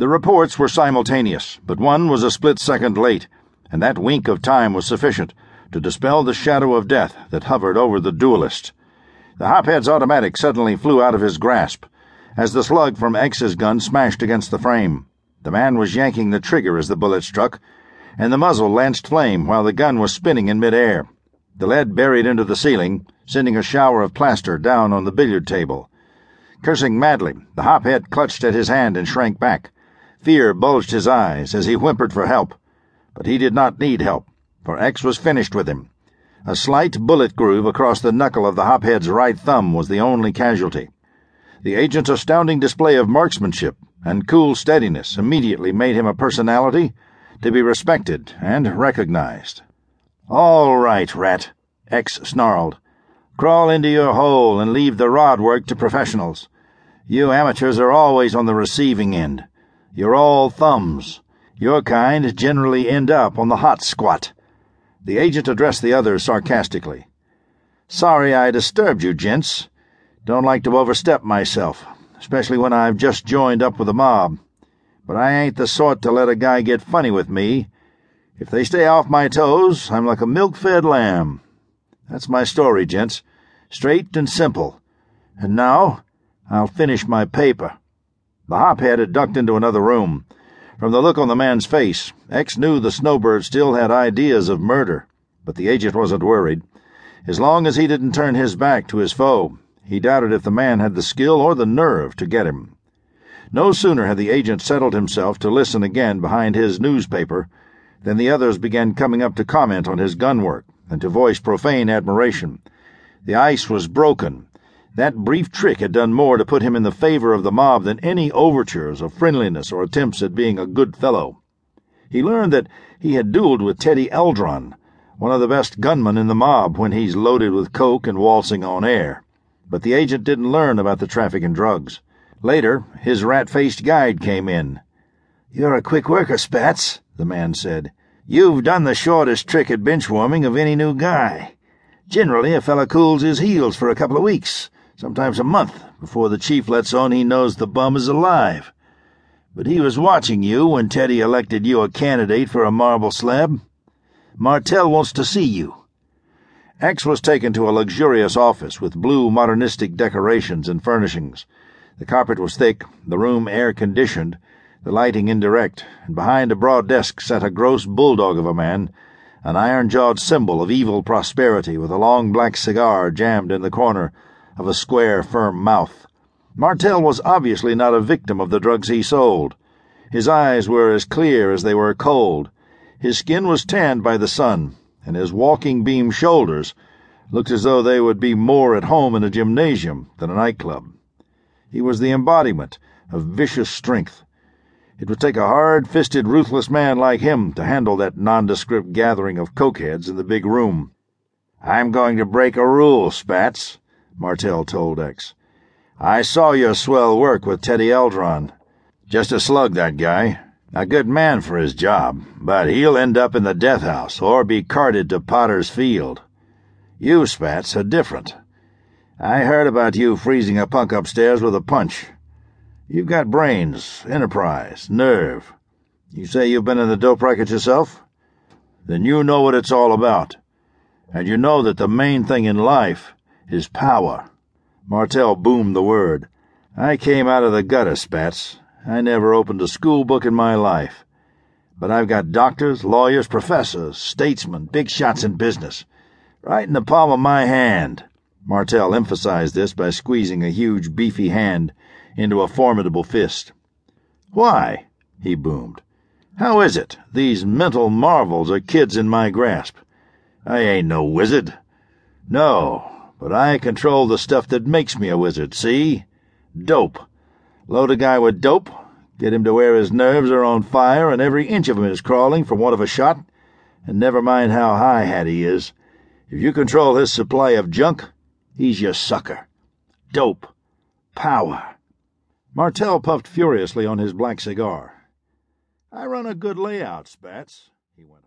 The reports were simultaneous, but one was a split second late, and that wink of time was sufficient to dispel the shadow of death that hovered over the duelist. The hophead's automatic suddenly flew out of his grasp as the slug from X's gun smashed against the frame. The man was yanking the trigger as the bullet struck, and the muzzle lanced flame while the gun was spinning in midair. The lead buried into the ceiling, sending a shower of plaster down on the billiard table. Cursing madly, the hophead clutched at his hand and shrank back. Fear bulged his eyes as he whimpered for help. But he did not need help, for X was finished with him. A slight bullet groove across the knuckle of the hophead's right thumb was the only casualty. The agent's astounding display of marksmanship and cool steadiness immediately made him a personality to be respected and recognized. All right, Rat, X snarled. Crawl into your hole and leave the rod work to professionals. You amateurs are always on the receiving end. You're all thumbs. Your kind generally end up on the hot squat. The agent addressed the others sarcastically. Sorry I disturbed you, gents. Don't like to overstep myself, especially when I've just joined up with the mob. But I ain't the sort to let a guy get funny with me. If they stay off my toes, I'm like a milk-fed lamb. That's my story, gents. Straight and simple. And now, I'll finish my paper. The hophead had ducked into another room. From the look on the man's face, X knew the snowbird still had ideas of murder, but the agent wasn't worried. As long as he didn't turn his back to his foe, he doubted if the man had the skill or the nerve to get him. No sooner had the agent settled himself to listen again behind his newspaper than the others began coming up to comment on his gun work and to voice profane admiration. The ice was broken that brief trick had done more to put him in the favor of the mob than any overtures of friendliness or attempts at being a good fellow. He learned that he had dueled with Teddy Eldron, one of the best gunmen in the mob when he's loaded with coke and waltzing on air. But the agent didn't learn about the traffic in drugs. Later, his rat-faced guide came in. You're a quick worker, Spats, the man said. You've done the shortest trick at bench warming of any new guy. Generally, a fella cools his heels for a couple of weeks sometimes a month, before the chief lets on he knows the bum is alive. But he was watching you when Teddy elected you a candidate for a marble slab. Martell wants to see you. X was taken to a luxurious office with blue modernistic decorations and furnishings. The carpet was thick, the room air conditioned, the lighting indirect, and behind a broad desk sat a gross bulldog of a man, an iron jawed symbol of evil prosperity with a long black cigar jammed in the corner of a square, firm mouth. Martell was obviously not a victim of the drugs he sold. His eyes were as clear as they were cold. His skin was tanned by the sun, and his walking beam shoulders looked as though they would be more at home in a gymnasium than a nightclub. He was the embodiment of vicious strength. It would take a hard-fisted, ruthless man like him to handle that nondescript gathering of cokeheads in the big room. I'm going to break a rule, Spats. Martell told X. I saw your swell work with Teddy Eldron. Just a slug, that guy. A good man for his job, but he'll end up in the death house or be carted to Potter's Field. You, Spats, are different. I heard about you freezing a punk upstairs with a punch. You've got brains, enterprise, nerve. You say you've been in the dope racket yourself? Then you know what it's all about. And you know that the main thing in life his power. Martell boomed the word. I came out of the gutter, Spats. I never opened a school book in my life. But I've got doctors, lawyers, professors, statesmen, big shots in business. Right in the palm of my hand. Martell emphasized this by squeezing a huge, beefy hand into a formidable fist. Why? he boomed. How is it these mental marvels are kids in my grasp? I ain't no wizard. No, but I control the stuff that makes me a wizard, see? Dope. Load a guy with dope, get him to where his nerves are on fire and every inch of him is crawling for want of a shot, and never mind how high hat he is. If you control his supply of junk, he's your sucker. Dope. Power. Martell puffed furiously on his black cigar. I run a good layout, Spats, he went on.